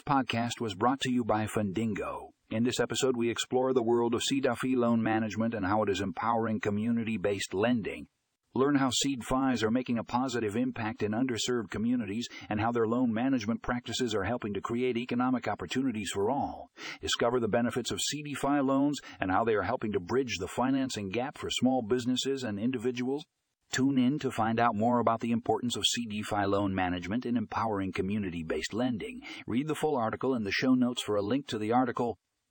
podcast was brought to you by Fundingo. In this episode, we explore the world of CDFI loan management and how it is empowering community based lending. Learn how CDFIs are making a positive impact in underserved communities and how their loan management practices are helping to create economic opportunities for all. Discover the benefits of CDFI loans and how they are helping to bridge the financing gap for small businesses and individuals. Tune in to find out more about the importance of CDFI loan management in empowering community based lending. Read the full article in the show notes for a link to the article